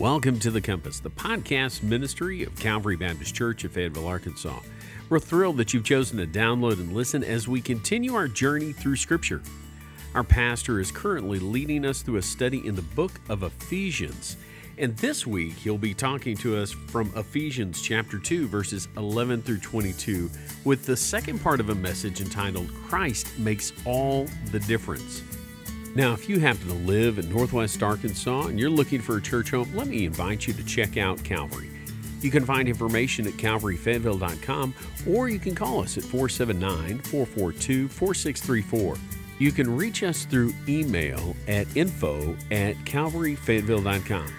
Welcome to The Compass, the podcast ministry of Calvary Baptist Church of Fayetteville, Arkansas. We're thrilled that you've chosen to download and listen as we continue our journey through Scripture. Our pastor is currently leading us through a study in the book of Ephesians. And this week, he'll be talking to us from Ephesians chapter 2, verses 11 through 22, with the second part of a message entitled Christ Makes All the Difference. Now, if you happen to live in Northwest Arkansas and you're looking for a church home, let me invite you to check out Calvary. You can find information at calvaryfayetteville.com or you can call us at 479 442 4634. You can reach us through email at info at calvaryfayetteville.com.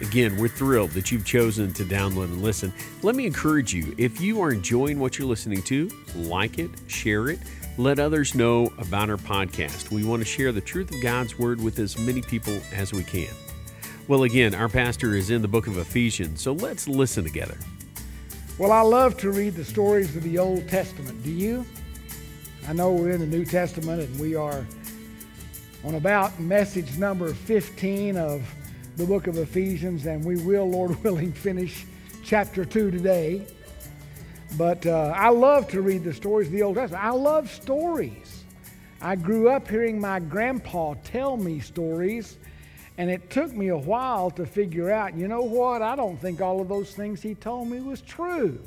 Again, we're thrilled that you've chosen to download and listen. Let me encourage you if you are enjoying what you're listening to, like it, share it let others know about our podcast. We want to share the truth of God's Word with as many people as we can. Well, again, our pastor is in the book of Ephesians, so let's listen together. Well, I love to read the stories of the Old Testament. Do you? I know we're in the New Testament and we are on about message number 15 of the book of Ephesians, and we will, Lord willing, finish chapter 2 today. But uh, I love to read the stories of the Old Testament. I love stories. I grew up hearing my grandpa tell me stories, and it took me a while to figure out, you know what? I don't think all of those things he told me was true.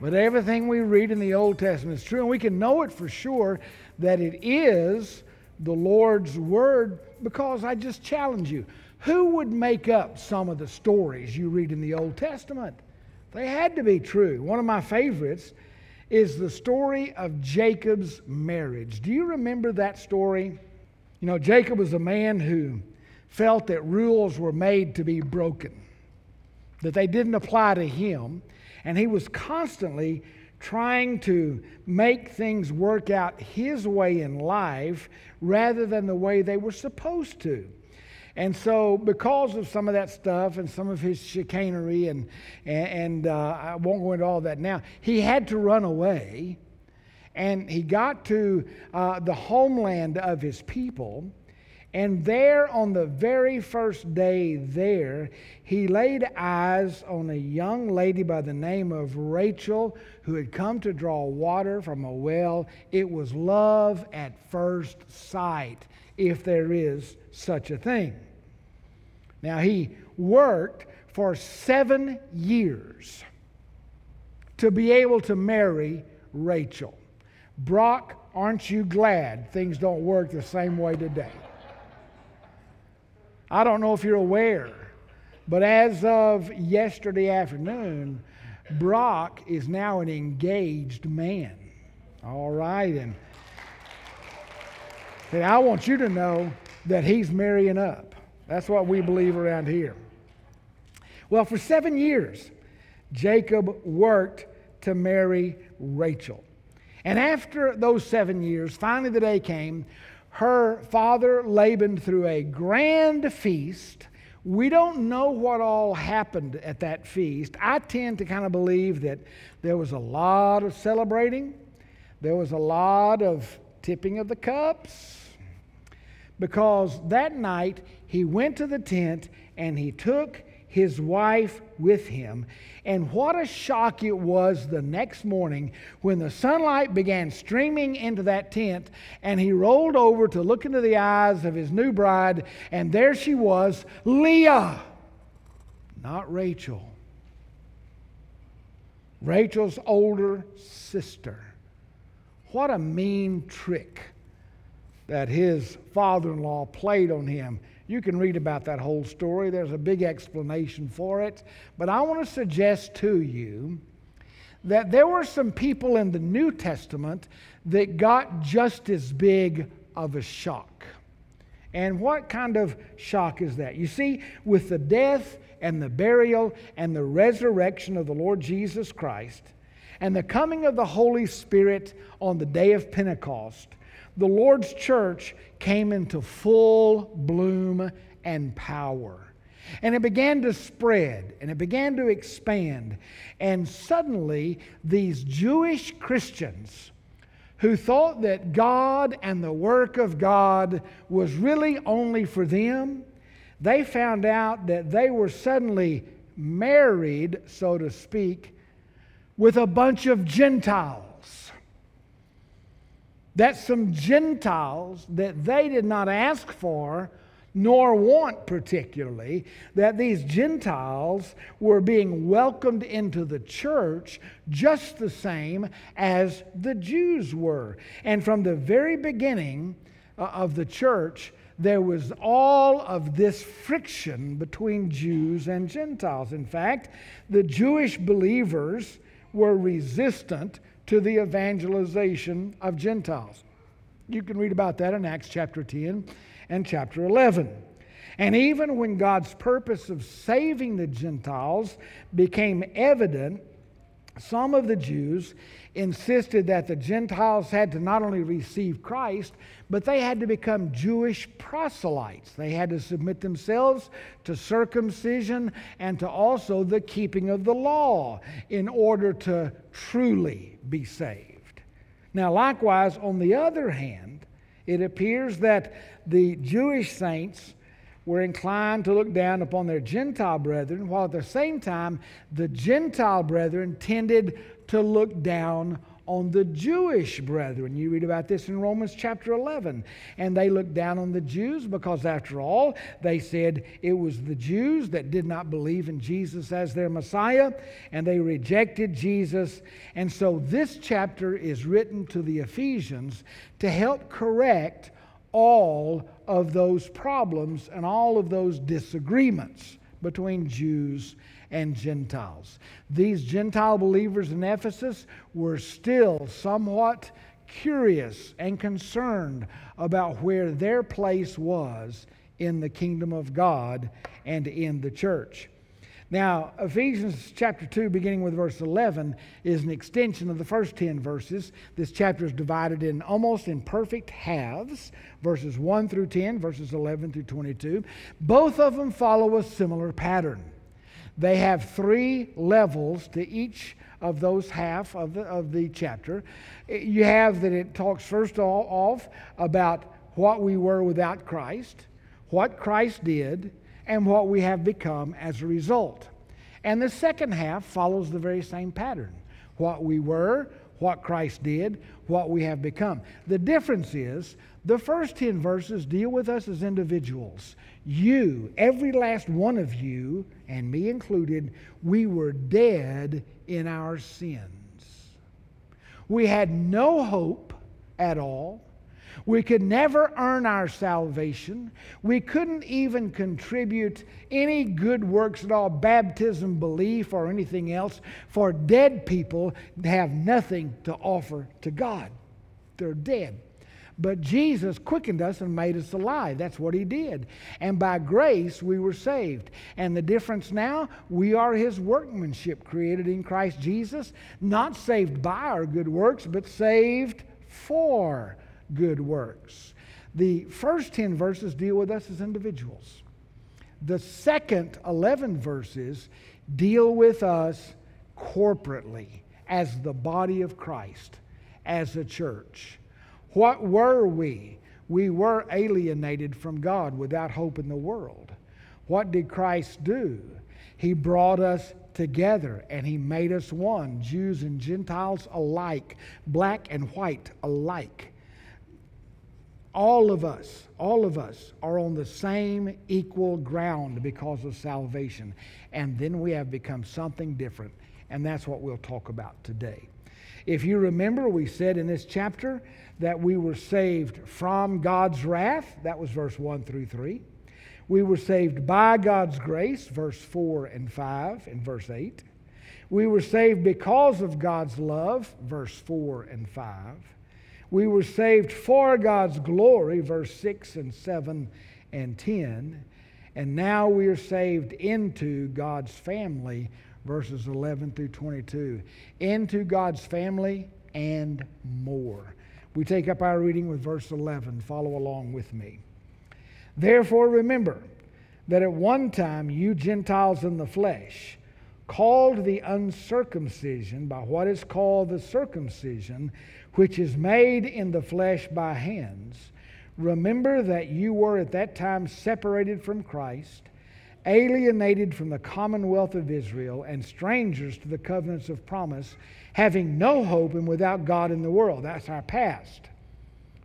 But everything we read in the Old Testament is true, and we can know it for sure that it is the Lord's Word because I just challenge you. Who would make up some of the stories you read in the Old Testament? They had to be true. One of my favorites is the story of Jacob's marriage. Do you remember that story? You know, Jacob was a man who felt that rules were made to be broken, that they didn't apply to him, and he was constantly trying to make things work out his way in life rather than the way they were supposed to. And so, because of some of that stuff and some of his chicanery, and, and, and uh, I won't go into all that now, he had to run away. And he got to uh, the homeland of his people. And there, on the very first day there, he laid eyes on a young lady by the name of Rachel who had come to draw water from a well. It was love at first sight, if there is such a thing. Now, he worked for seven years to be able to marry Rachel. Brock, aren't you glad things don't work the same way today? I don't know if you're aware, but as of yesterday afternoon, Brock is now an engaged man. All right, and and I want you to know that he's marrying up. That's what we believe around here. Well, for seven years, Jacob worked to marry Rachel. And after those seven years, finally the day came, her father Laban threw a grand feast. We don't know what all happened at that feast. I tend to kind of believe that there was a lot of celebrating, there was a lot of tipping of the cups, because that night he went to the tent and he took his wife with him. And what a shock it was the next morning when the sunlight began streaming into that tent and he rolled over to look into the eyes of his new bride, and there she was, Leah, not Rachel. Rachel's older sister. What a mean trick that his father in law played on him. You can read about that whole story, there's a big explanation for it. But I want to suggest to you that there were some people in the New Testament that got just as big of a shock. And what kind of shock is that? You see, with the death and the burial and the resurrection of the Lord Jesus Christ and the coming of the Holy Spirit on the day of Pentecost, the Lord's church came into full bloom and power. And it began to spread and it began to expand. And suddenly, these Jewish Christians who thought that God and the work of God was really only for them, they found out that they were suddenly married, so to speak, with a bunch of Gentiles. That some Gentiles that they did not ask for nor want particularly, that these Gentiles were being welcomed into the church just the same as the Jews were. And from the very beginning uh, of the church, there was all of this friction between Jews and Gentiles. In fact, the Jewish believers were resistant to the evangelization of Gentiles. You can read about that in Acts chapter 10 and chapter 11. And even when God's purpose of saving the Gentiles became evident, some of the Jews insisted that the Gentiles had to not only receive Christ, but they had to become Jewish proselytes. They had to submit themselves to circumcision and to also the keeping of the law in order to truly be saved. Now, likewise, on the other hand, it appears that the Jewish saints were inclined to look down upon their Gentile brethren, while at the same time, the Gentile brethren tended to look down on the Jewish brethren. You read about this in Romans chapter 11. And they looked down on the Jews because, after all, they said it was the Jews that did not believe in Jesus as their Messiah, and they rejected Jesus. And so, this chapter is written to the Ephesians to help correct all of those problems and all of those disagreements between Jews and Gentiles. These Gentile believers in Ephesus were still somewhat curious and concerned about where their place was in the kingdom of God and in the church. Now, Ephesians chapter 2, beginning with verse 11, is an extension of the first 10 verses. This chapter is divided in almost in perfect halves, verses 1 through 10, verses 11 through 22. Both of them follow a similar pattern. They have three levels to each of those half of the, of the chapter. You have that it talks first off about what we were without Christ, what Christ did, and what we have become as a result. And the second half follows the very same pattern what we were, what Christ did, what we have become. The difference is the first 10 verses deal with us as individuals. You, every last one of you, and me included, we were dead in our sins. We had no hope at all. We could never earn our salvation. We couldn't even contribute any good works at all, baptism, belief, or anything else, for dead people have nothing to offer to God. They're dead. But Jesus quickened us and made us alive. That's what He did. And by grace, we were saved. And the difference now, we are His workmanship, created in Christ Jesus, not saved by our good works, but saved for good works. The first 10 verses deal with us as individuals. The second 11 verses deal with us corporately as the body of Christ, as a church. What were we? We were alienated from God without hope in the world. What did Christ do? He brought us together and He made us one, Jews and Gentiles alike, black and white alike all of us, all of us are on the same equal ground because of salvation. And then we have become something different. And that's what we'll talk about today. If you remember, we said in this chapter that we were saved from God's wrath. That was verse 1 through 3. We were saved by God's grace, verse 4 and 5 and verse 8. We were saved because of God's love, verse 4 and 5. We were saved for God's glory, verse 6 and 7 and 10. And now we are saved into God's family, verses 11 through 22. Into God's family and more. We take up our reading with verse 11. Follow along with me. Therefore, remember that at one time you Gentiles in the flesh, called the uncircumcision by what is called the circumcision, which is made in the flesh by hands, Remember that you were at that time separated from Christ, alienated from the commonwealth of Israel, and strangers to the covenants of promise, having no hope and without God in the world. That's our past.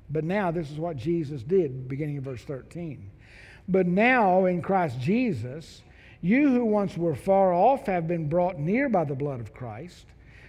But now, this is what Jesus did, beginning of verse 13. But now, in Christ Jesus, you who once were far off have been brought near by the blood of Christ.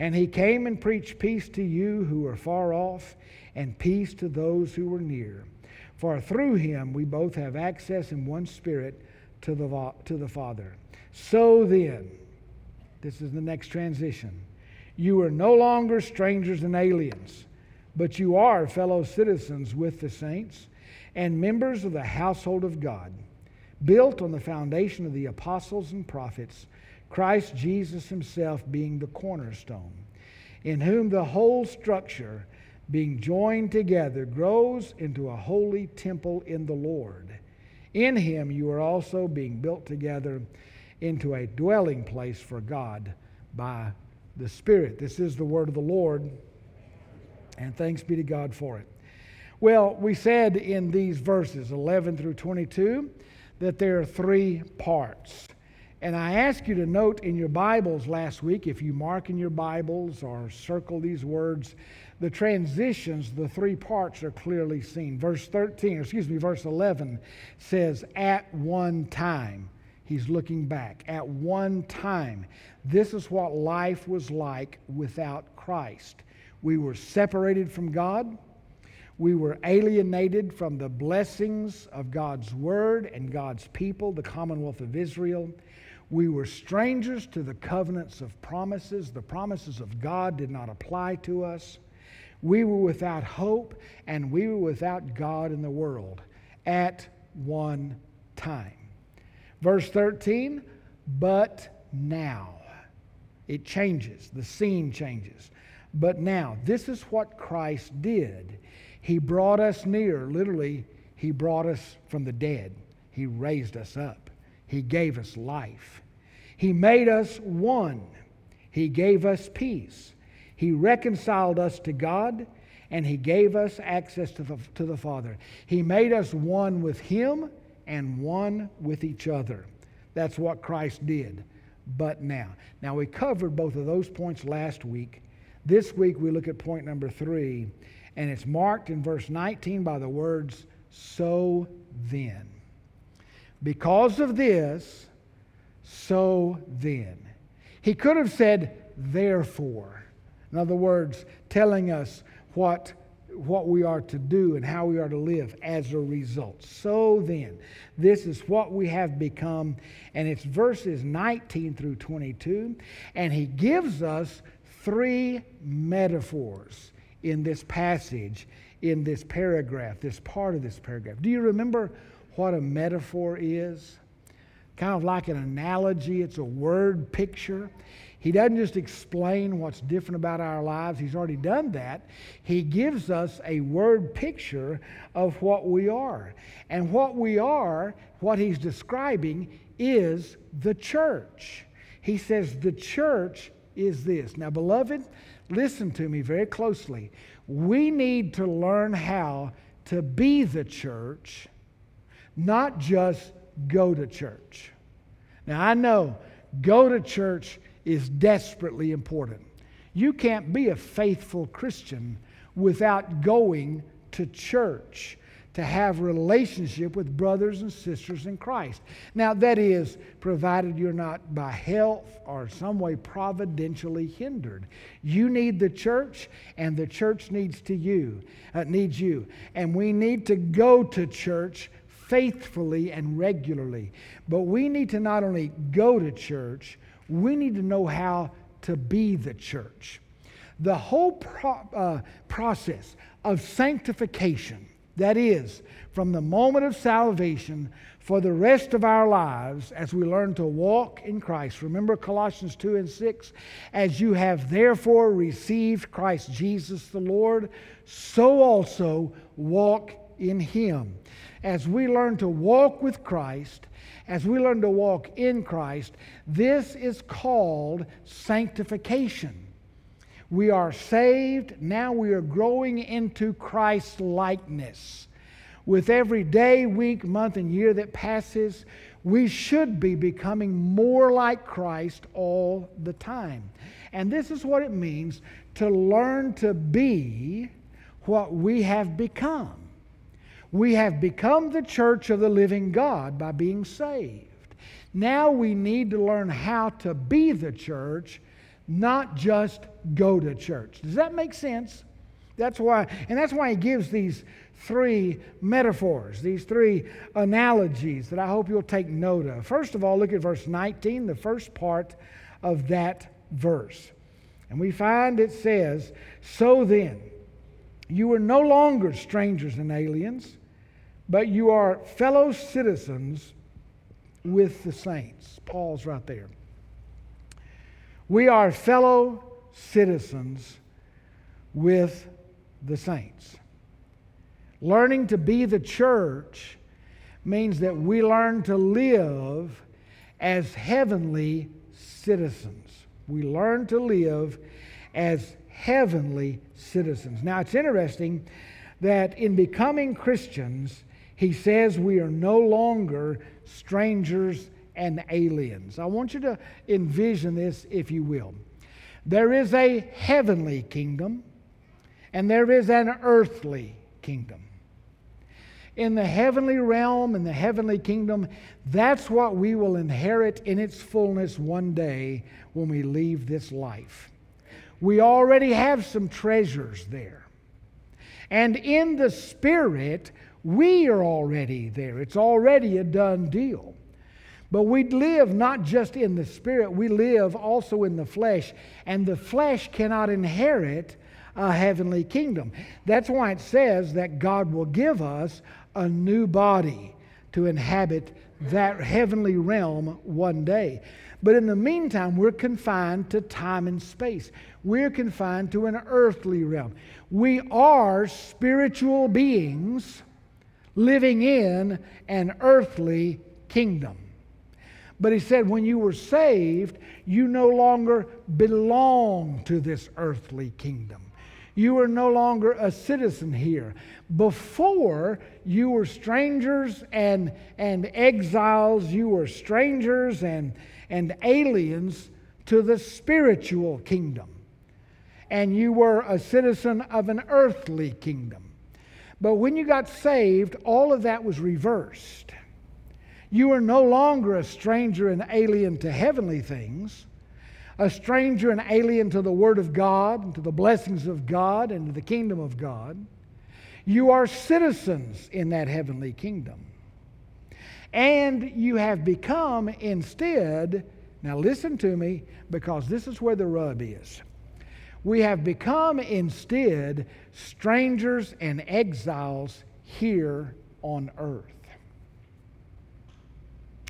And he came and preached peace to you who were far off, and peace to those who were near. For through him we both have access in one spirit to the, to the Father. So then, this is the next transition. You are no longer strangers and aliens, but you are fellow citizens with the saints and members of the household of God, built on the foundation of the apostles and prophets, Christ Jesus himself being the cornerstone, in whom the whole structure being joined together, grows into a holy temple in the Lord. In him you are also being built together into a dwelling place for God by the Spirit. This is the word of the Lord, and thanks be to God for it. Well, we said in these verses, 11 through 22, that there are three parts. And I ask you to note in your Bibles last week, if you mark in your Bibles or circle these words, the transitions, the three parts are clearly seen. Verse 13, or excuse me, verse 11 says, At one time. He's looking back. At one time. This is what life was like without Christ. We were separated from God. We were alienated from the blessings of God's word and God's people, the commonwealth of Israel. We were strangers to the covenants of promises. The promises of God did not apply to us. We were without hope and we were without God in the world at one time. Verse 13, but now. It changes, the scene changes. But now, this is what Christ did. He brought us near. Literally, He brought us from the dead. He raised us up. He gave us life. He made us one. He gave us peace. He reconciled us to God and He gave us access to the, to the Father. He made us one with Him and one with each other. That's what Christ did. But now. Now, we covered both of those points last week. This week, we look at point number three, and it's marked in verse 19 by the words, So then. Because of this, so then. He could have said, Therefore. In other words, telling us what, what we are to do and how we are to live as a result. So then, this is what we have become, and it's verses 19 through 22, and he gives us three metaphors in this passage, in this paragraph, this part of this paragraph. Do you remember what a metaphor is? Kind of like an analogy, it's a word picture. He doesn't just explain what's different about our lives, He's already done that. He gives us a word picture of what we are. And what we are, what He's describing, is the church. He says the church is this. Now, beloved, listen to me very closely. We need to learn how to be the church, not just go to church. Now, I know go to church is desperately important. You can't be a faithful Christian without going to church to have relationship with brothers and sisters in Christ. Now that is provided you're not by health or some way providentially hindered. You need the church and the church needs to you, uh, needs you. And we need to go to church faithfully and regularly. But we need to not only go to church, we need to know how to be the church. The whole pro- uh, process of sanctification, That is, from the moment of salvation for the rest of our lives as we learn to walk in Christ. Remember Colossians 2 and 6? As you have therefore received Christ Jesus the Lord, so also walk in Him. As we learn to walk with Christ, as we learn to walk in Christ, this is called sanctification. We are saved, now we are growing into Christ likeness. With every day, week, month, and year that passes, we should be becoming more like Christ all the time. And this is what it means to learn to be what we have become. We have become the church of the living God by being saved. Now we need to learn how to be the church, not just go to church. Does that make sense? That's why, and that's why he gives these three metaphors, these three analogies that I hope you'll take note of. First of all, look at verse 19, the first part of that verse. And we find it says, So then, you are no longer strangers and aliens but you are fellow citizens with the saints. Paul's right there. We are fellow citizens with the saints. Learning to be the church means that we learn to live as heavenly citizens. We learn to live as heavenly citizens. Now, it's interesting that in becoming Christians, he says we are no longer strangers and aliens. I want you to envision this, if you will. There is a heavenly kingdom, and there is an earthly kingdom. In the heavenly realm, in the heavenly kingdom, that's what we will inherit in its fullness one day when we leave this life. We already have some treasures there. And in the Spirit, we are already there. It's already a done deal. But we live not just in the spirit, we live also in the flesh. And the flesh cannot inherit a heavenly kingdom. That's why it says that God will give us a new body to inhabit that heavenly realm one day. But in the meantime, we're confined to time and space. We're confined to an earthly realm. We are spiritual beings living in an earthly kingdom. But he said, when you were saved, you no longer belong to this earthly kingdom. You are no longer a citizen here. Before, you were strangers and, and exiles, you were strangers and, and aliens to the spiritual kingdom. And you were a citizen of an earthly kingdom. But when you got saved, all of that was reversed. You are no longer a stranger and alien to heavenly things, a stranger and alien to the Word of God, and to the blessings of God, and to the kingdom of God. You are citizens in that heavenly kingdom. And you have become instead, now listen to me, because this is where the rub is. We have become instead strangers and exiles here on earth.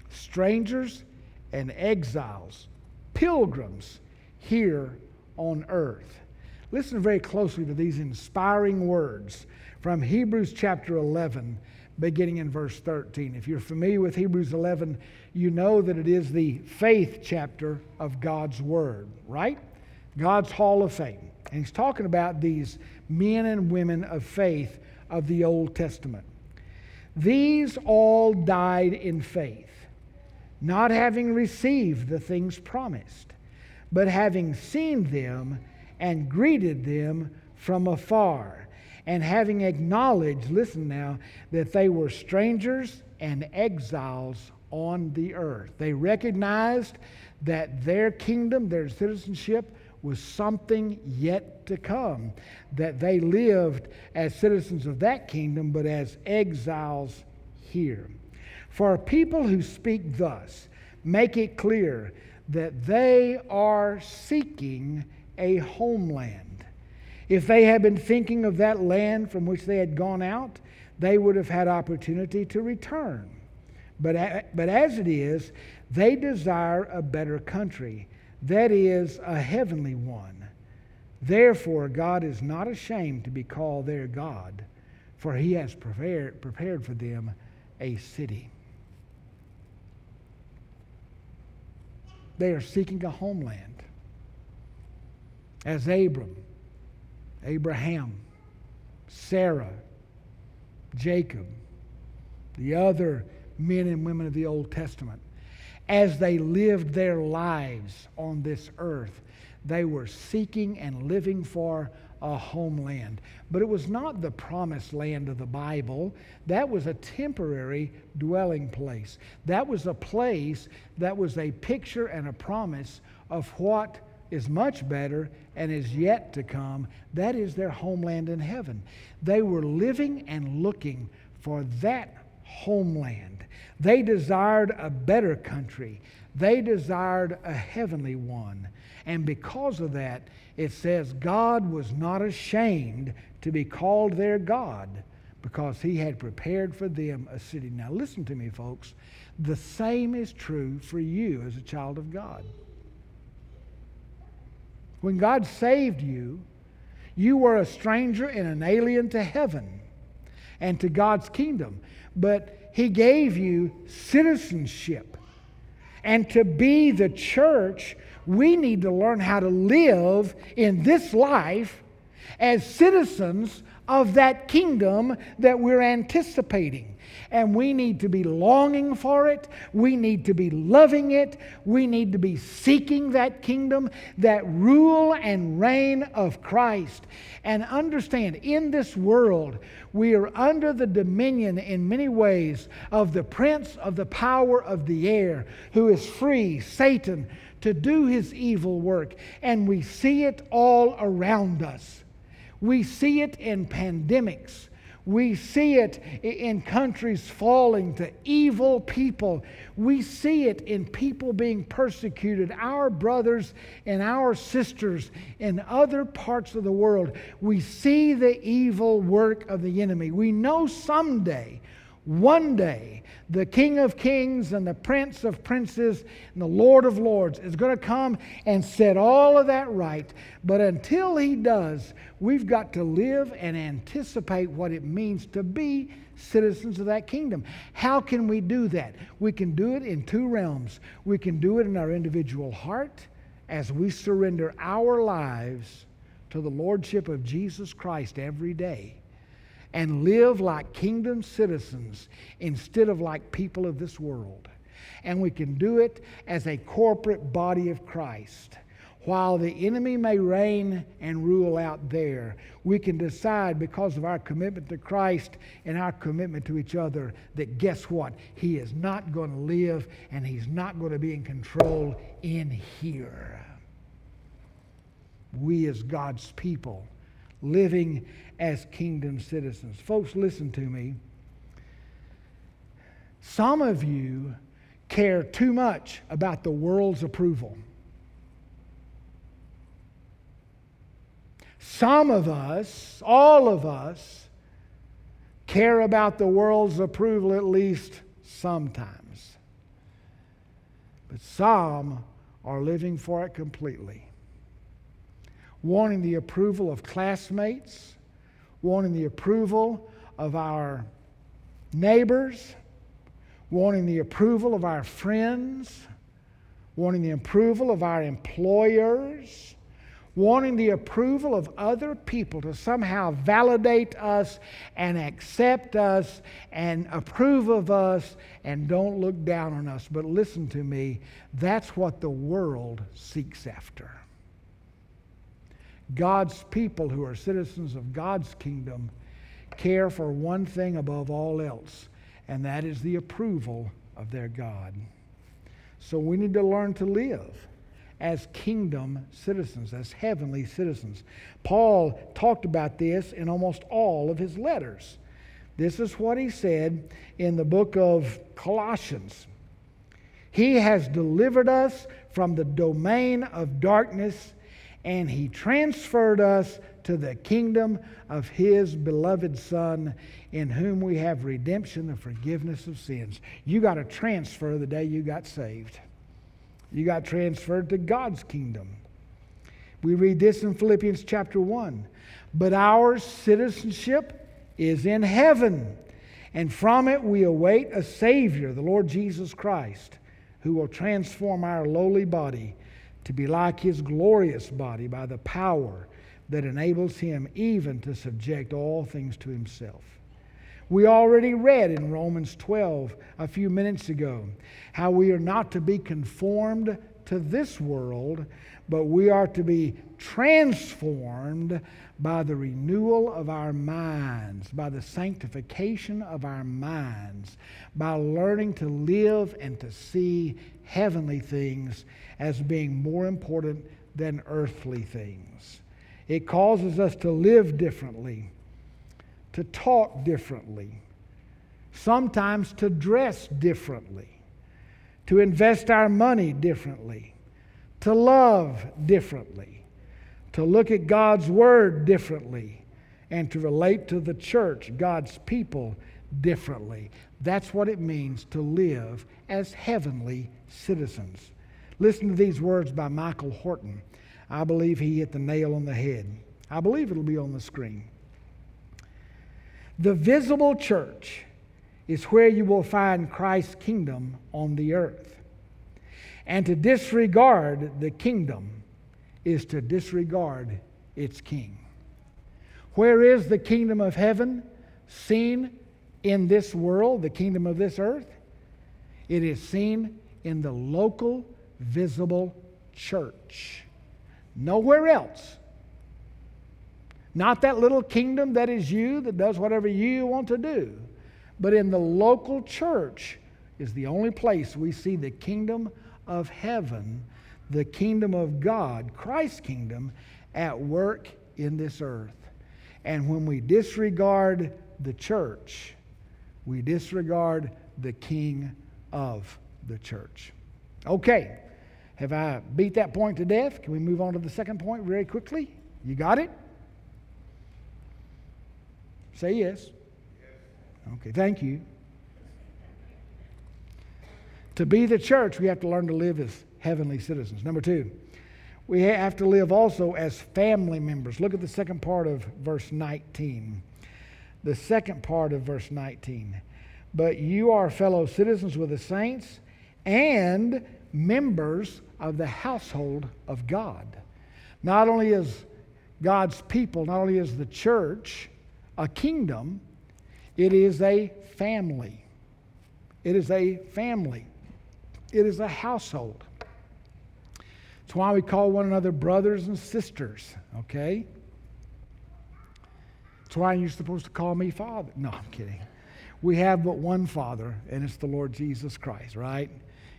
Strangers and exiles, pilgrims here on earth. Listen very closely to these inspiring words from Hebrews chapter 11, beginning in verse 13. If you're familiar with Hebrews 11, you know that it is the faith chapter of God's Word, right? God's Hall of Fame. And he's talking about these men and women of faith of the Old Testament. These all died in faith, not having received the things promised, but having seen them and greeted them from afar, and having acknowledged, listen now, that they were strangers and exiles on the earth. They recognized that their kingdom, their citizenship, was something yet to come, that they lived as citizens of that kingdom, but as exiles here. For people who speak thus, make it clear that they are seeking a homeland. If they had been thinking of that land from which they had gone out, they would have had opportunity to return. But, but as it is, they desire a better country, that is, a heavenly one. Therefore, God is not ashamed to be called their God, for he has prepared, prepared for them a city. They are seeking a homeland. As Abram, Abraham, Sarah, Jacob, the other men and women of the Old Testament, as they lived their lives on this earth, they were seeking and living for a homeland. But it was not the promised land of the Bible. That was a temporary dwelling place. That was a place that was a picture and a promise of what is much better and is yet to come. That is their homeland in heaven. They were living and looking for that homeland. They desired a better country. They desired a heavenly one. And because of that, it says God was not ashamed to be called their God because he had prepared for them a city. Now, listen to me, folks. The same is true for you as a child of God. When God saved you, you were a stranger and an alien to heaven and to God's kingdom. But He gave you citizenship. And to be the church, we need to learn how to live in this life as citizens of that kingdom that we're anticipating and we need to be longing for it. We need to be loving it. We need to be seeking that kingdom, that rule and reign of Christ. And understand, in this world, we are under the dominion in many ways of the prince of the power of the air, who is free, Satan, to do his evil work. And we see it all around us. We see it in pandemics. We see it in countries falling to evil people. We see it in people being persecuted, our brothers and our sisters in other parts of the world. We see the evil work of the enemy. We know someday, one day, the King of Kings and the Prince of Princes and the Lord of Lords is going to come and set all of that right. But until he does, we've got to live and anticipate what it means to be citizens of that kingdom. How can we do that? We can do it in two realms. We can do it in our individual heart as we surrender our lives to the Lordship of Jesus Christ every day and live like kingdom citizens instead of like people of this world. And we can do it as a corporate body of Christ. While the enemy may reign and rule out there, we can decide because of our commitment to Christ and our commitment to each other that guess what? He is not going to live and he's not going to be in control in here. We, as God's people, living as kingdom citizens. Folks, listen to me. Some of you care too much about the world's approval. Some of us, all of us, care about the world's approval at least sometimes. But some are living for it completely wanting the approval of classmates, wanting the approval of our neighbors, wanting the approval of our friends, wanting the approval of our employers, wanting the approval of other people to somehow validate us and accept us and approve of us and don't look down on us. But listen to me, that's what the world seeks after. God's people who are citizens of God's kingdom care for one thing above all else, and that is the approval of their God. So we need to learn to live as kingdom citizens, as heavenly citizens. Paul talked about this in almost all of his letters. This is what he said in the book of Colossians. He has delivered us from the domain of darkness and he transferred us to the kingdom of his beloved Son, in whom we have redemption, the forgiveness of sins. You got a transfer the day you got saved. You got transferred to God's kingdom. We read this in Philippians chapter 1. But our citizenship is in heaven, and from it we await a Savior, the Lord Jesus Christ, who will transform our lowly body to be like his glorious body by the power that enables him even to subject all things to himself. We already read in Romans 12 a few minutes ago how we are not to be conformed to this world, but we are to be transformed by the renewal of our minds, by the sanctification of our minds, by learning to live and to see heavenly things as being more important than earthly things. It causes us to live differently, to talk differently, sometimes to dress differently, to invest our money differently, to love differently, to look at God's Word differently, and to relate to the church, God's people, differently. That's what it means to live as heavenly citizens. Listen to these words by Michael Horton. I believe he hit the nail on the head. I believe it'll be on the screen. The visible church is where you will find Christ's kingdom on the earth. And to disregard the kingdom is to disregard its king. Where is the kingdom of heaven seen in this world, the kingdom of this earth? It is seen in the local visible church. Nowhere else. Not that little kingdom that is you that does whatever you want to do, but in the local church is the only place we see the kingdom of heaven, the kingdom of God, Christ's kingdom, at work in this earth. And when we disregard the church, we disregard the king of the church. Okay, have I beat that point to death? Can we move on to the second point very quickly? You got it? Say yes. Okay, thank you. To be the church, we have to learn to live as heavenly citizens. Number two, we have to live also as family members. Look at the second part of verse 19. The second part of verse 19. But you are fellow citizens with the saints and members of the household of God. Not only is God's people, not only is the church a kingdom, it is a family. It is a family. It is a household. That's why we call one another brothers and sisters, okay? That's why you're supposed to call me father. No, I'm kidding. We have but one Father, and it's the Lord Jesus Christ, right?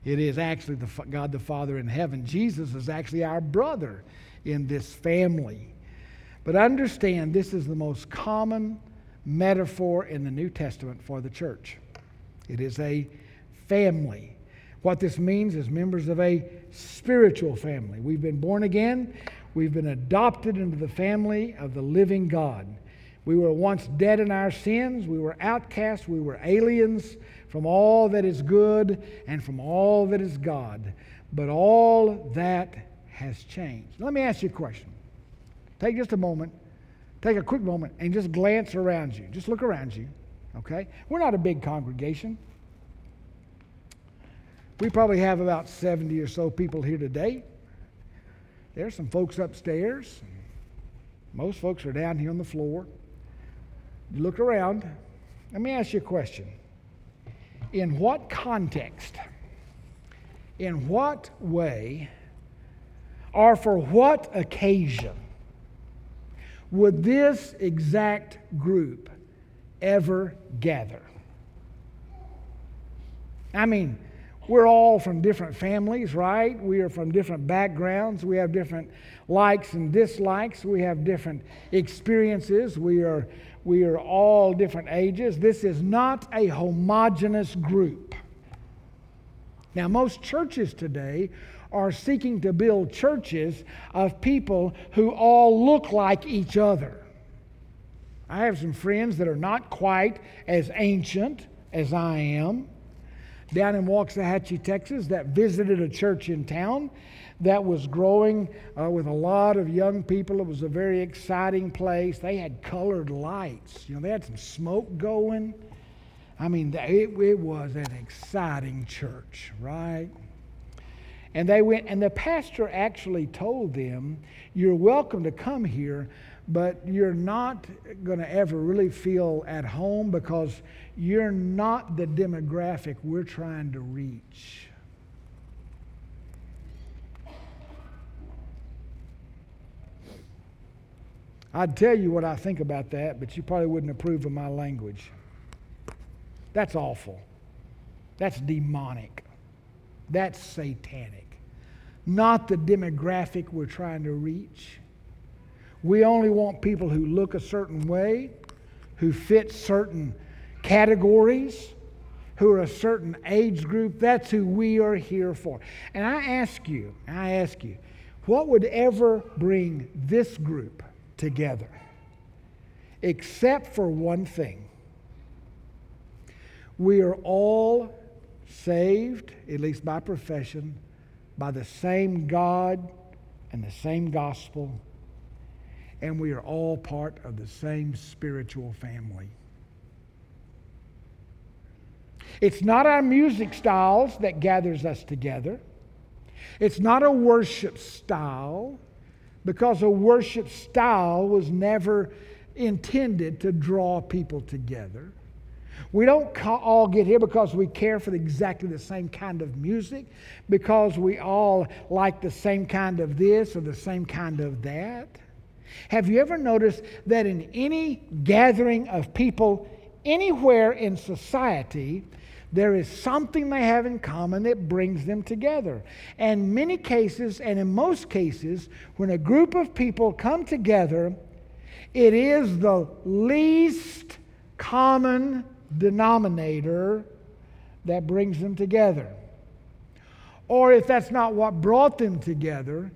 It is actually the, God the Father in heaven. Jesus is actually our brother in this family. But understand, this is the most common metaphor in the New Testament for the church. It is a family. What this means is members of a spiritual family. We've been born again, we've been adopted into the family of the living God. We were once dead in our sins, we were outcasts, we were aliens from all that is good and from all that is God. But all that has changed. Let me ask you a question. Take just a moment, take a quick moment, and just glance around you. Just look around you, okay? We're not a big congregation. We probably have about 70 or so people here today. There's some folks upstairs. Most folks are down here on the floor. You look around. Let me ask you a question in what context, in what way, or for what occasion would this exact group ever gather? I mean, we're all from different families, right? We are from different backgrounds. We have different likes and dislikes. We have different experiences. We are we are all different ages. This is not a homogenous group. Now, most churches today are seeking to build churches of people who all look like each other. I have some friends that are not quite as ancient as I am down in Waxahachie, Texas, that visited a church in town that was growing uh, with a lot of young people. It was a very exciting place. They had colored lights. You know, they had some smoke going. I mean, it, it was an exciting church, right? And they went, and the pastor actually told them, You're welcome to come here, but you're not going to ever really feel at home because you're not the demographic we're trying to reach. I'd tell you what I think about that, but you probably wouldn't approve of my language. That's awful. That's demonic. That's satanic. Not the demographic we're trying to reach. We only want people who look a certain way, who fit certain categories, who are a certain age group. That's who we are here for. And I ask you, I ask you, what would ever bring this group together? Except for one thing. We are all saved, at least by profession, by the same God and the same gospel and we are all part of the same spiritual family. It's not our music styles that gathers us together. It's not a worship style because a worship style was never intended to draw people together. We don't all get here because we care for exactly the same kind of music, because we all like the same kind of this or the same kind of that. Have you ever noticed that in any gathering of people anywhere in society, there is something they have in common that brings them together. And many cases, and in most cases, when a group of people come together, it is the least common denominator that brings them together. Or if that's not what brought them together,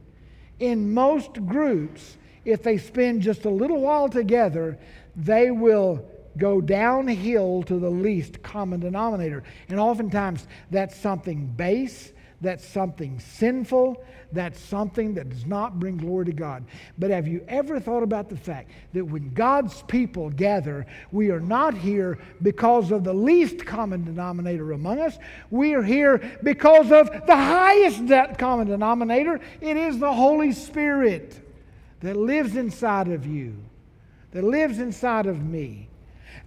in most groups, if they spend just a little while together, they will go downhill to the least common denominator. And oftentimes that's something base, that's something sinful, that's something that does not bring glory to God. But have you ever thought about the fact that when God's people gather, we are not here because of the least common denominator among us? We are here because of the highest common denominator. It is the Holy Spirit that lives inside of you, that lives inside of me,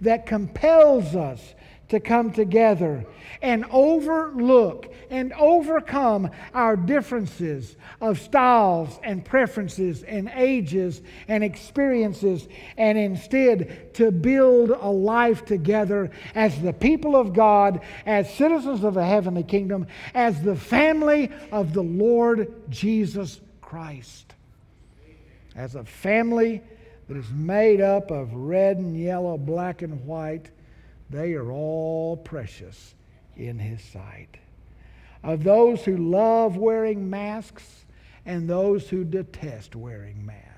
that compels us to come together and overlook and overcome our differences of styles and preferences and ages and experiences, and instead to build a life together as the people of God, as citizens of the heavenly kingdom, as the family of the Lord Jesus Christ. As a family that is made up of red and yellow, black and white, they are all precious in His sight. Of those who love wearing masks and those who detest wearing masks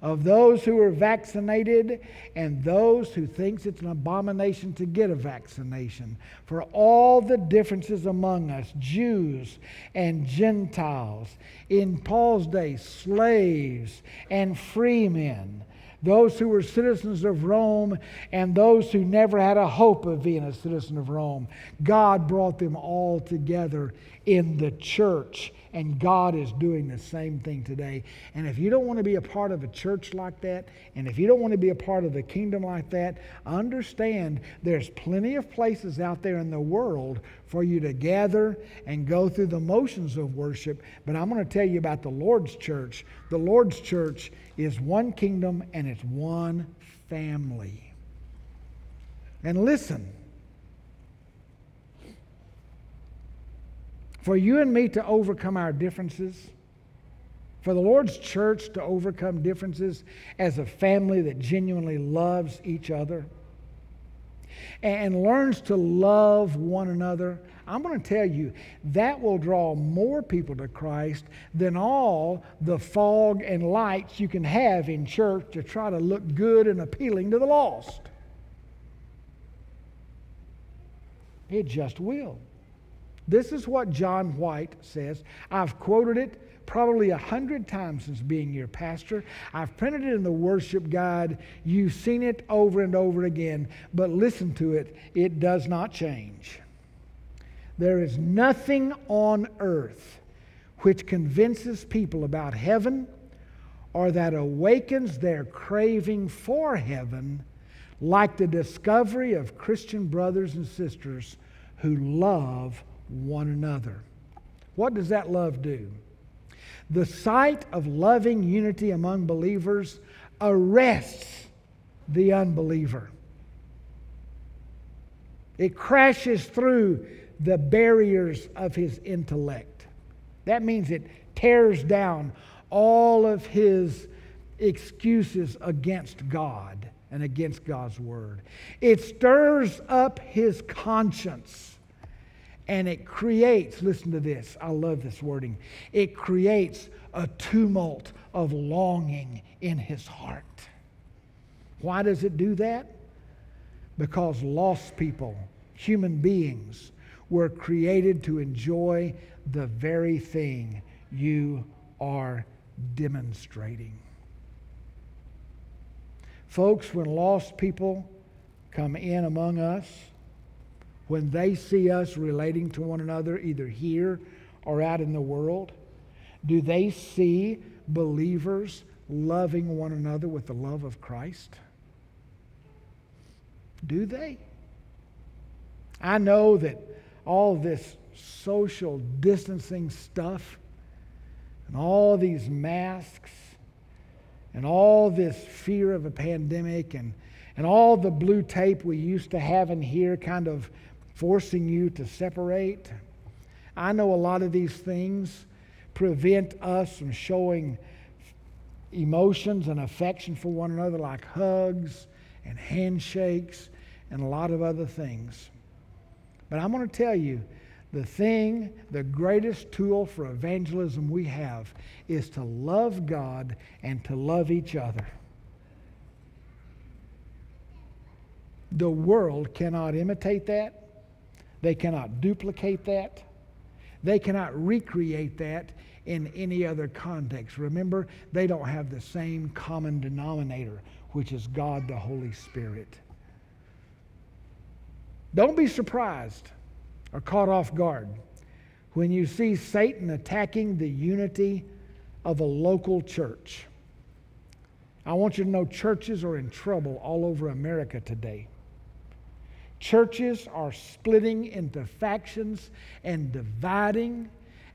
of those who are vaccinated and those who thinks it's an abomination to get a vaccination for all the differences among us jews and gentiles in paul's day slaves and free men those who were citizens of Rome and those who never had a hope of being a citizen of Rome. God brought them all together in the church, and God is doing the same thing today. And if you don't want to be a part of a church like that, and if you don't want to be a part of the kingdom like that, understand there's plenty of places out there in the world for you to gather and go through the motions of worship. But I'm going to tell you about the Lord's church. The Lord's church is one kingdom and it's one family. And listen, for you and me to overcome our differences, for the Lord's church to overcome differences as a family that genuinely loves each other and learns to love one another, I'm going to tell you that will draw more people to Christ than all the fog and lights you can have in church to try to look good and appealing to the lost. It just will. This is what John White says. I've quoted it probably a hundred times since being your pastor. I've printed it in the worship guide. You've seen it over and over again, but listen to it. It does not change. There is nothing on earth which convinces people about heaven or that awakens their craving for heaven like the discovery of Christian brothers and sisters who love one another. What does that love do? The sight of loving unity among believers arrests the unbeliever. It crashes through the barriers of his intellect. That means it tears down all of his excuses against God and against God's word. It stirs up his conscience and it creates, listen to this, I love this wording, it creates a tumult of longing in his heart. Why does it do that? Because lost people, human beings, were created to enjoy the very thing you are demonstrating. Folks, when lost people come in among us, when they see us relating to one another, either here or out in the world? Do they see believers loving one another with the love of Christ? Do they? I know that all this social distancing stuff and all these masks and all this fear of a pandemic and, and all the blue tape we used to have in here kind of forcing you to separate. I know a lot of these things prevent us from showing emotions and affection for one another, like hugs and handshakes and a lot of other things. But I'm going to tell you the thing, the greatest tool for evangelism we have is to love God and to love each other. The world cannot imitate that. They cannot duplicate that. They cannot recreate that in any other context. Remember, they don't have the same common denominator, which is God the Holy Spirit. Don't be surprised or caught off guard when you see Satan attacking the unity of a local church. I want you to know churches are in trouble all over America today. Churches are splitting into factions and dividing.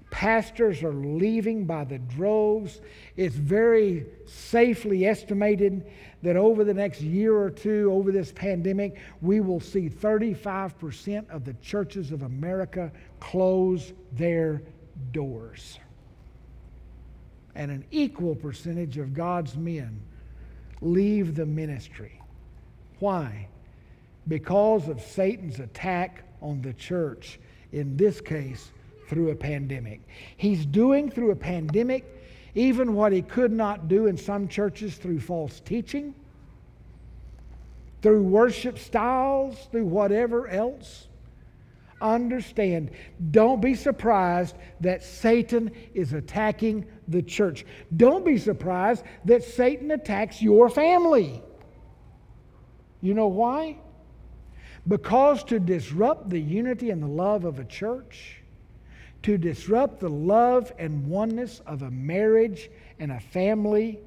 Pastors are leaving by the droves. It's very safely estimated that over the next year or two, over this pandemic, we will see 35% of the churches of America close their doors. And an equal percentage of God's men leave the ministry. Why? Because of Satan's attack on the church, in this case, through a pandemic. He's doing through a pandemic even what he could not do in some churches through false teaching, through worship styles, through whatever else. Understand, don't be surprised that Satan is attacking the church. Don't be surprised that Satan attacks your family. You know why? Because to disrupt the unity and the love of a church, to disrupt the love and oneness of a marriage and a family,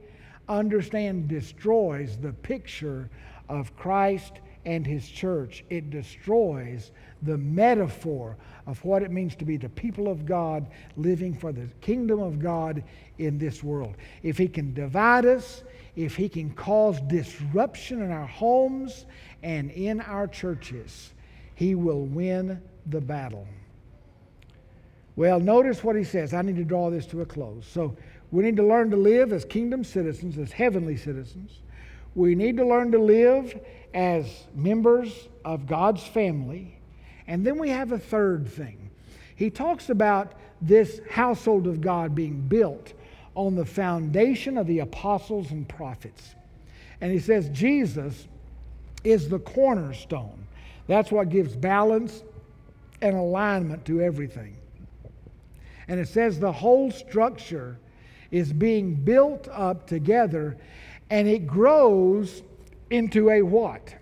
understand, destroys the picture of Christ and his church. It destroys the metaphor of what it means to be the people of God living for the kingdom of God in this world. If he can divide us, if he can cause disruption in our homes and in our churches, he will win the battle. Well, notice what he says. I need to draw this to a close. So, we need to learn to live as kingdom citizens, as heavenly citizens. We need to learn to live as members of God's family. And then we have a third thing. He talks about this household of God being built on the foundation of the apostles and prophets. And he says Jesus is the cornerstone. That's what gives balance and alignment to everything. And it says the whole structure is being built up together and it grows into a what?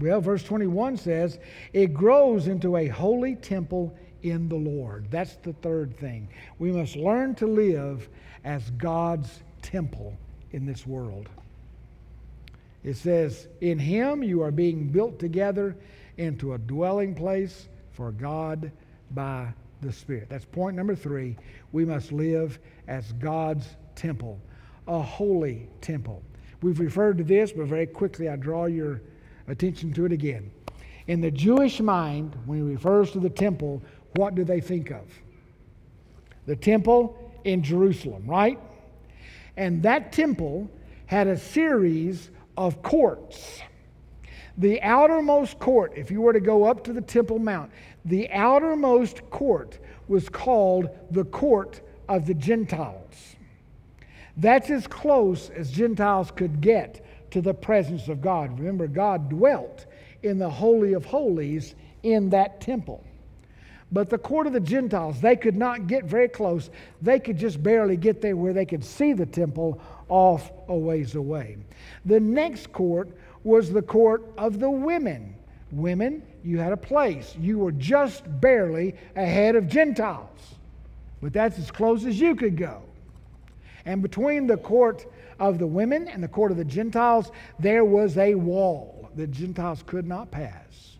Well, verse 21 says, it grows into a holy temple in the Lord. That's the third thing. We must learn to live as God's temple in this world. It says, In Him you are being built together into a dwelling place for God by the Spirit. That's point number three. We must live as God's temple, a holy temple. We've referred to this, but very quickly I draw your attention to it again. In the Jewish mind, when he refers to the temple, what do they think of? The temple in Jerusalem, right? And that temple had a series of courts. The outermost court, if you were to go up to the Temple Mount, the outermost court was called the court of the Gentiles. That's as close as Gentiles could get to the presence of God. Remember, God dwelt in the Holy of Holies in that temple. But the court of the Gentiles, they could not get very close. They could just barely get there where they could see the temple off a ways away. The next court was the court of the women. Women, you had a place. You were just barely ahead of Gentiles. But that's as close as you could go. And between the court of the women and the court of the Gentiles, there was a wall that Gentiles could not pass.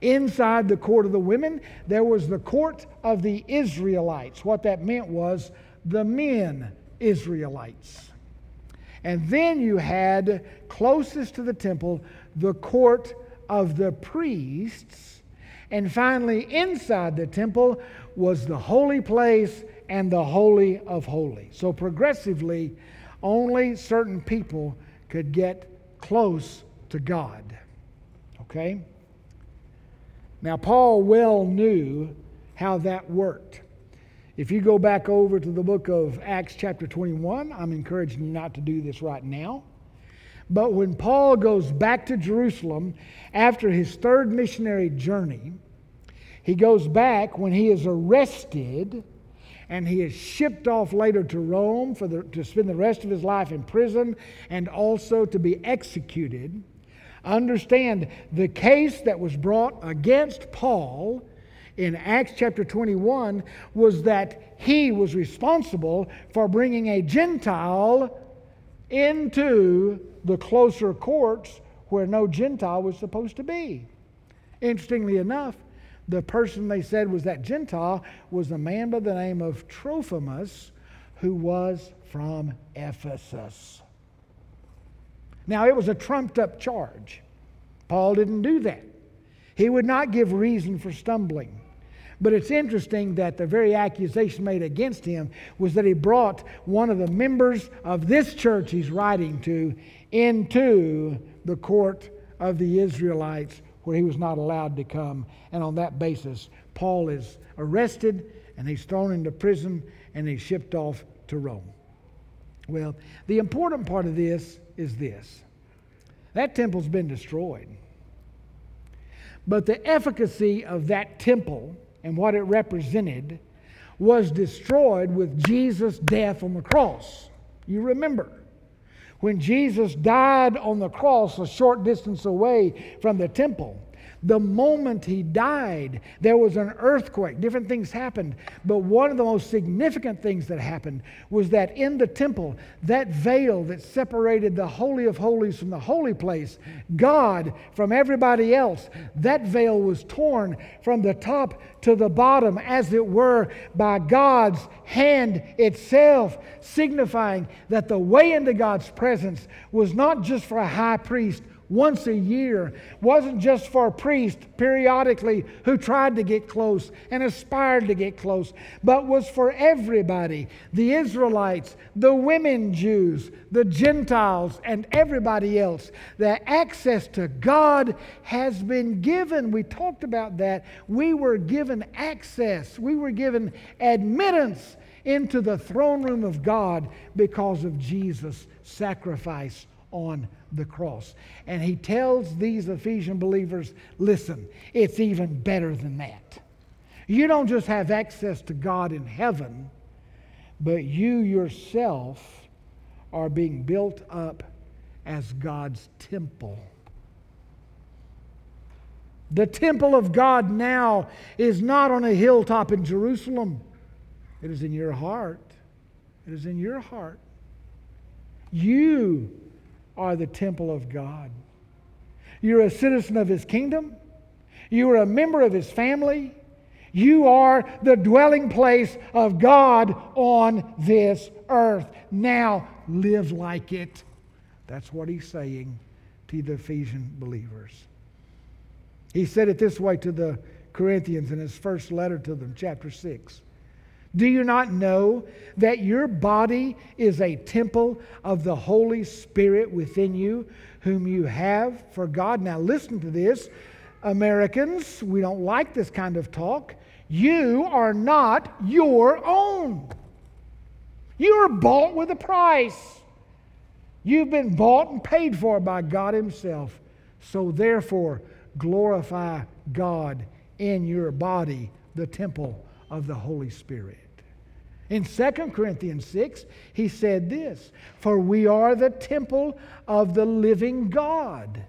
Inside the court of the women, there was the court of the Israelites. What that meant was the men Israelites. And then you had closest to the temple the court of the priests. And finally, inside the temple was the holy place and the Holy of Holies. So progressively, only certain people could get close to God. Okay? Now, Paul well knew how that worked. If you go back over to the book of Acts, chapter 21, I'm encouraging you not to do this right now. But when Paul goes back to Jerusalem after his third missionary journey, he goes back when he is arrested and he is shipped off later to Rome for the, to spend the rest of his life in prison and also to be executed. Understand the case that was brought against Paul in Acts chapter 21 was that he was responsible for bringing a Gentile into the closer courts where no Gentile was supposed to be. Interestingly enough, the person they said was that Gentile was a man by the name of Trophimus who was from Ephesus. Now, it was a trumped up charge. Paul didn't do that. He would not give reason for stumbling. But it's interesting that the very accusation made against him was that he brought one of the members of this church he's writing to into the court of the Israelites where he was not allowed to come. And on that basis, Paul is arrested and he's thrown into prison and he's shipped off to Rome. Well, the important part of this is this that temple's been destroyed. But the efficacy of that temple and what it represented was destroyed with Jesus' death on the cross. You remember when Jesus died on the cross a short distance away from the temple. The moment he died, there was an earthquake. Different things happened. But one of the most significant things that happened was that in the temple, that veil that separated the Holy of Holies from the holy place, God from everybody else, that veil was torn from the top to the bottom, as it were, by God's hand itself, signifying that the way into God's presence was not just for a high priest once a year wasn't just for a priest periodically who tried to get close and aspired to get close, but was for everybody the Israelites, the women Jews, the Gentiles, and everybody else. The access to God has been given. We talked about that. We were given access, we were given admittance into the throne room of God because of Jesus' sacrifice on the cross. And he tells these Ephesian believers listen, it's even better than that. You don't just have access to God in heaven, but you yourself are being built up as God's temple. The temple of God now is not on a hilltop in Jerusalem. It is in your heart. It is in your heart. You are the temple of God. You're a citizen of His kingdom. You are a member of His family. You are the dwelling place of God on this earth. Now live like it. That's what He's saying to the Ephesian believers. He said it this way to the Corinthians in his first letter to them, chapter 6. Do you not know that your body is a temple of the Holy Spirit within you, whom you have for God? Now, listen to this. Americans, we don't like this kind of talk. You are not your own. You are bought with a price. You've been bought and paid for by God Himself. So, therefore, glorify God in your body, the temple of the Holy Spirit. In 2 Corinthians 6, he said this For we are the temple of the living God.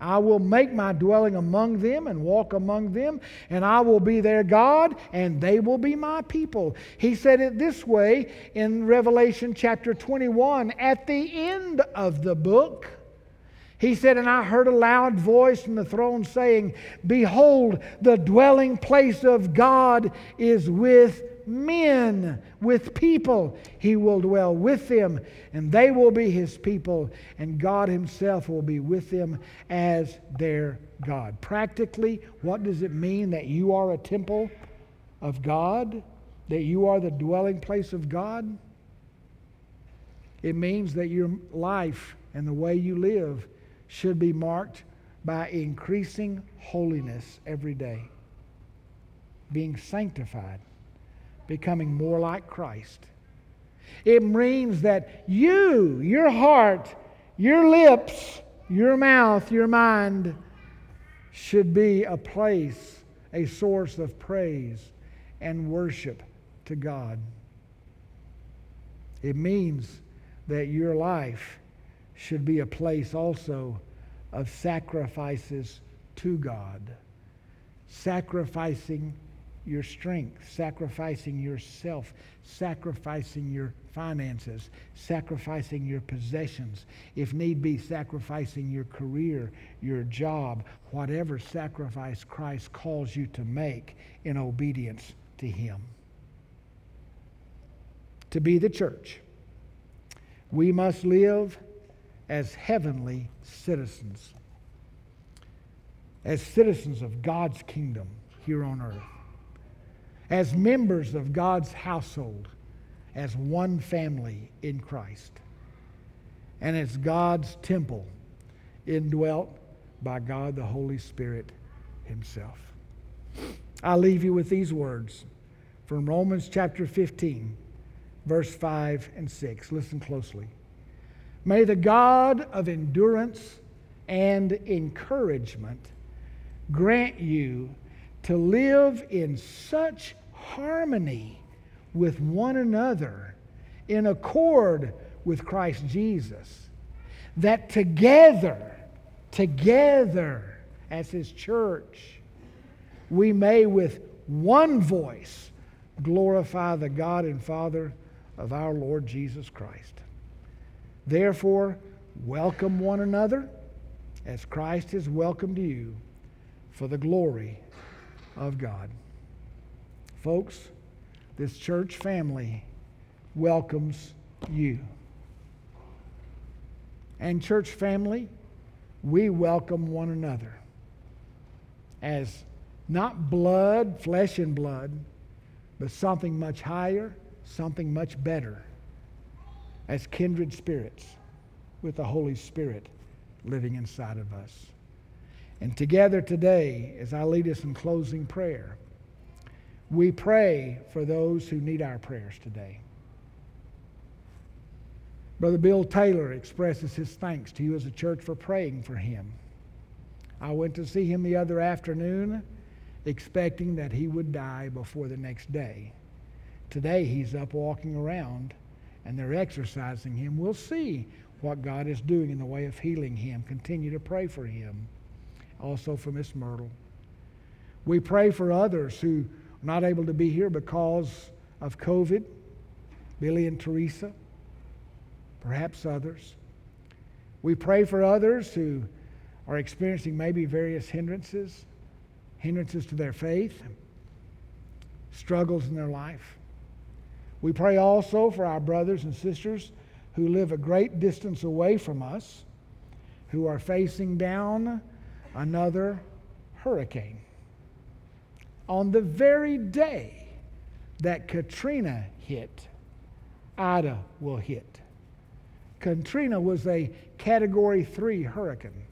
I will make my dwelling among them and walk among them, and I will be their God, and they will be my people. He said it this way in Revelation chapter 21 at the end of the book. He said, And I heard a loud voice from the throne saying, Behold, the dwelling place of God is with men, with people. He will dwell with them, and they will be his people, and God himself will be with them as their God. Practically, what does it mean that you are a temple of God? That you are the dwelling place of God? It means that your life and the way you live should be marked by increasing holiness every day, being sanctified, becoming more like Christ. It means that you, your heart, your lips, your mouth, your mind should be a place, a source of praise and worship to God. It means that your life should be a place also of sacrifices to God. Sacrificing your strength, sacrificing yourself, sacrificing your finances, sacrificing your possessions, if need be, sacrificing your career, your job, whatever sacrifice Christ calls you to make in obedience to Him. To be the church, we must live as heavenly citizens, as citizens of God's kingdom here on earth, as members of God's household, as one family in Christ, and as God's temple indwelt by God the Holy Spirit Himself. I leave you with these words from Romans chapter 15, verse 5 and 6. Listen closely. May the God of endurance and encouragement grant you to live in such harmony with one another in accord with Christ Jesus that together, together as His church, we may with one voice glorify the God and Father of our Lord Jesus Christ. Therefore, welcome one another as Christ has welcomed you for the glory of God. Folks, this church family welcomes you. And, church family, we welcome one another as not blood, flesh and blood, but something much higher, something much better, as kindred spirits with the Holy Spirit living inside of us. And together today, as I lead us in closing prayer, we pray for those who need our prayers today. Brother Bill Taylor expresses his thanks to you as a church for praying for him. I went to see him the other afternoon expecting that he would die before the next day. Today he's up walking around and they're exercising him. We'll see what God is doing in the way of healing him. Continue to pray for him. Also for Miss Myrtle. We pray for others who are not able to be here because of COVID. Billy and Teresa, perhaps others. We pray for others who are experiencing maybe various hindrances hindrances to their faith, struggles in their life. We pray also for our brothers and sisters who live a great distance away from us, who are facing down another hurricane. On the very day that Katrina hit, Ida will hit. Katrina was a category three hurricane.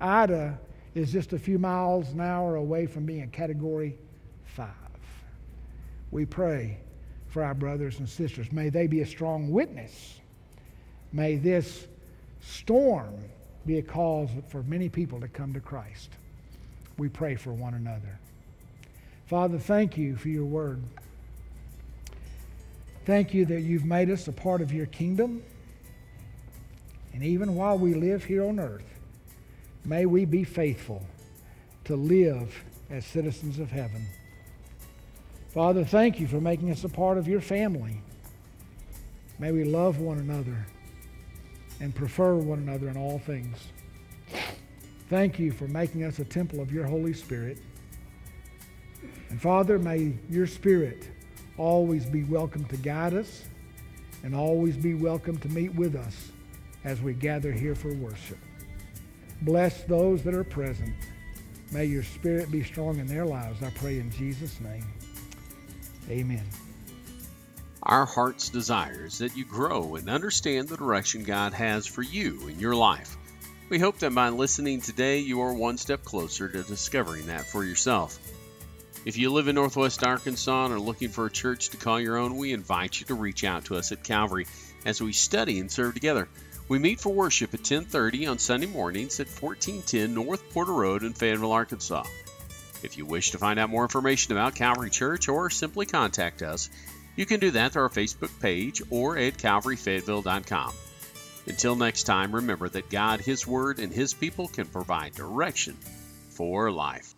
Ida is just a few miles an hour away from being a category five. We pray for our brothers and sisters. May they be a strong witness. May this storm be a cause for many people to come to Christ. We pray for one another. Father, thank you for your word. Thank you that you've made us a part of your kingdom. And even while we live here on earth, May we be faithful to live as citizens of heaven. Father, thank you for making us a part of your family. May we love one another and prefer one another in all things. Thank you for making us a temple of your Holy Spirit. And Father, may your Spirit always be welcome to guide us and always be welcome to meet with us as we gather here for worship. Bless those that are present. May your spirit be strong in their lives. I pray in Jesus' name. Amen. Our heart's desire is that you grow and understand the direction God has for you in your life. We hope that by listening today, you are one step closer to discovering that for yourself. If you live in Northwest Arkansas and are looking for a church to call your own, we invite you to reach out to us at Calvary as we study and serve together. We meet for worship at 10:30 on Sunday mornings at 1410 North Porter Road in Fayetteville, Arkansas. If you wish to find out more information about Calvary Church or simply contact us, you can do that through our Facebook page or at calvaryfayetteville.com. Until next time, remember that God, His Word, and His people can provide direction for life.